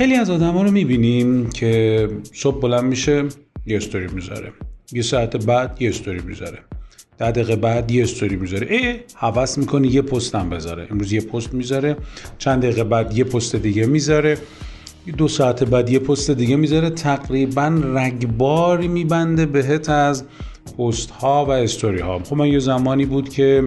خیلی از آدم ها رو می‌بینیم که صبح بلند میشه یه استوری می‌ذاره. یه ساعت بعد یه استوری می‌ذاره. ده دقیقه بعد یه استوری می‌ذاره. ای هوس می‌کنه یه پست هم بذاره. امروز یه پست می‌ذاره چند دقیقه بعد یه پست دیگه می‌ذاره. دو ساعت بعد یه پست دیگه می‌ذاره. تقریبا رگباری میبنده بهت از پست ها و استوری ها. خب من یه زمانی بود که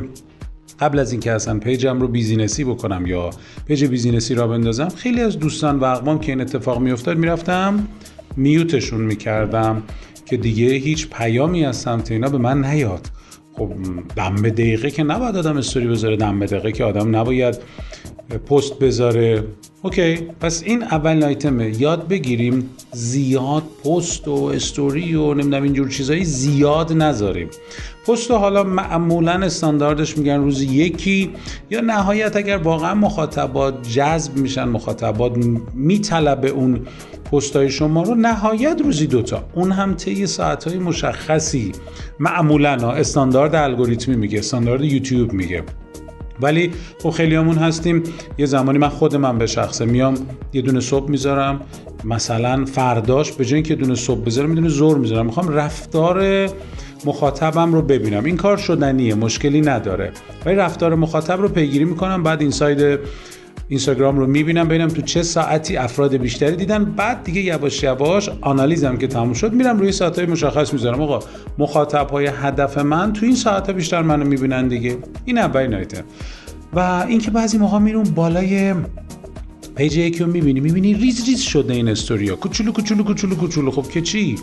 قبل از اینکه اصلا page م رو business ی بکنم یا page business ی را بندازم خیلی از دوستان و اقوام که این اتفاق میافتاد می‌رفتم mute شون می‌کردم که دیگه هیچ پیامی از سمت اینا به من نیاد. خب دم به دقیقه که نباید آدم استوری بذاره دم به دقیقه که آدم نباید پست بذاره. okay پس این اول آیتمه. یاد بگیریم زیاد پست و استوری و نمی‌دونم اینجور چیزایی زیاد نذاریم. پست حالا معمولا استانداردش میگن روزی یکی یا نهایت اگر واقعا مخاطبات جذب میشن مخاطبات میطلبه اون پستای شما رو نهایت روزی دوتا. اون هم طی ساعتهای مشخصی. معمولا استاندارد الگوریتمی میگه استاندارد یوتیوب میگه. ولی خب خیلی همون هستیم. یه زمانی من خود من به شخصه میام یه دونه صبح می‌ذارم. مثلا فرداش به جای اینکه دونه صبح بذارم می‌دونه زور می‌ذارم. می‌خوام رفتار مخاطبم رو ببینم. این کار شدنیه مشکلی نداره. ولی رفتار مخاطب رو پیگیری می‌کنم بعد insight اینستاگرام رو می‌بینم ببینم تو چه ساعتی افراد بیشتری دیدن. بعد دیگه یواش یواش analyze م که تموم شد میرم روی ساعتهای مشخص می‌ذارم. آقا مخاطب های هدف من تو این ساعت بیشتر منو می‌بینن دیگه. این اولین آیتم و اینکه بعضی موقع میرون بالای page یکی رو می‌بینی می‌بینی ریز ریز شده این استوریا. کوچولو کوچولو کوچولو کوچولو. خب که چی؟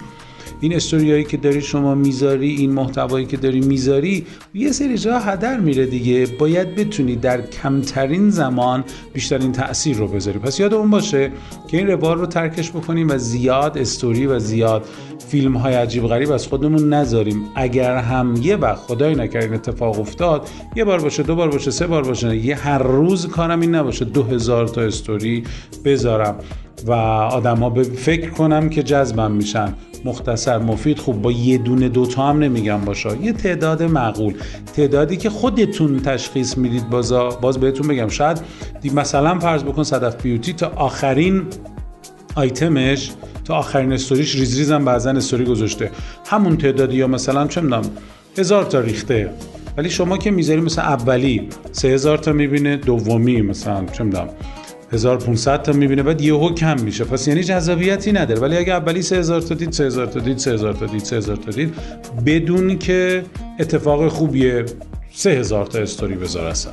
این استوریایی که داری شما می‌ذاری این محتوایی که داری می‌ذاری یه سری جا هدر میره دیگه. باید بتونی در کمترین زمان بیشترین تاثیر رو بذاری. پس یادمون باشه که این روال رو ترکش بکنیم و زیاد استوری و زیاد فیلم های عجیب غریب از خودمون نذاریم. اگر هم یه وقت خدای نکرد اتفاق افتاد یه بار باشه دو بار باشه سه بار باشه یه هر روز کارم این نباشه. دو هزار تا استوری بذارم. و آدما به فکر کنم که جذبم میشن. مختصر مفید خوب با یه دونه دوتا هم نمیگم باشه یه تعداد معقول. تعدادی که خودتون تشخیص می‌دید بازا باز بهتون بگم شاید مثلا فرض بکن صدف بیوتی تا آخرین آیتمش تا آخرین استوریش ریز ریزم بعضا استوری گذاشته. همون تعدادی یا مثلا چه می‌دونم هزار تا ریخته. ولی شما که می‌ذاری مثلا اولی سه هزار تا می‌بینه دومی مثلا چه می‌دونم. 1500 تا می‌بینه بعد یهو کم میشه. پس یعنی جذابیتی نداره. ولی اگه اولی 3000 تا دید 3000 تا دید 3000 تا دید 3000 تا دید بدون که اتفاق خوبیه 3000 تا استوری بذار اصلا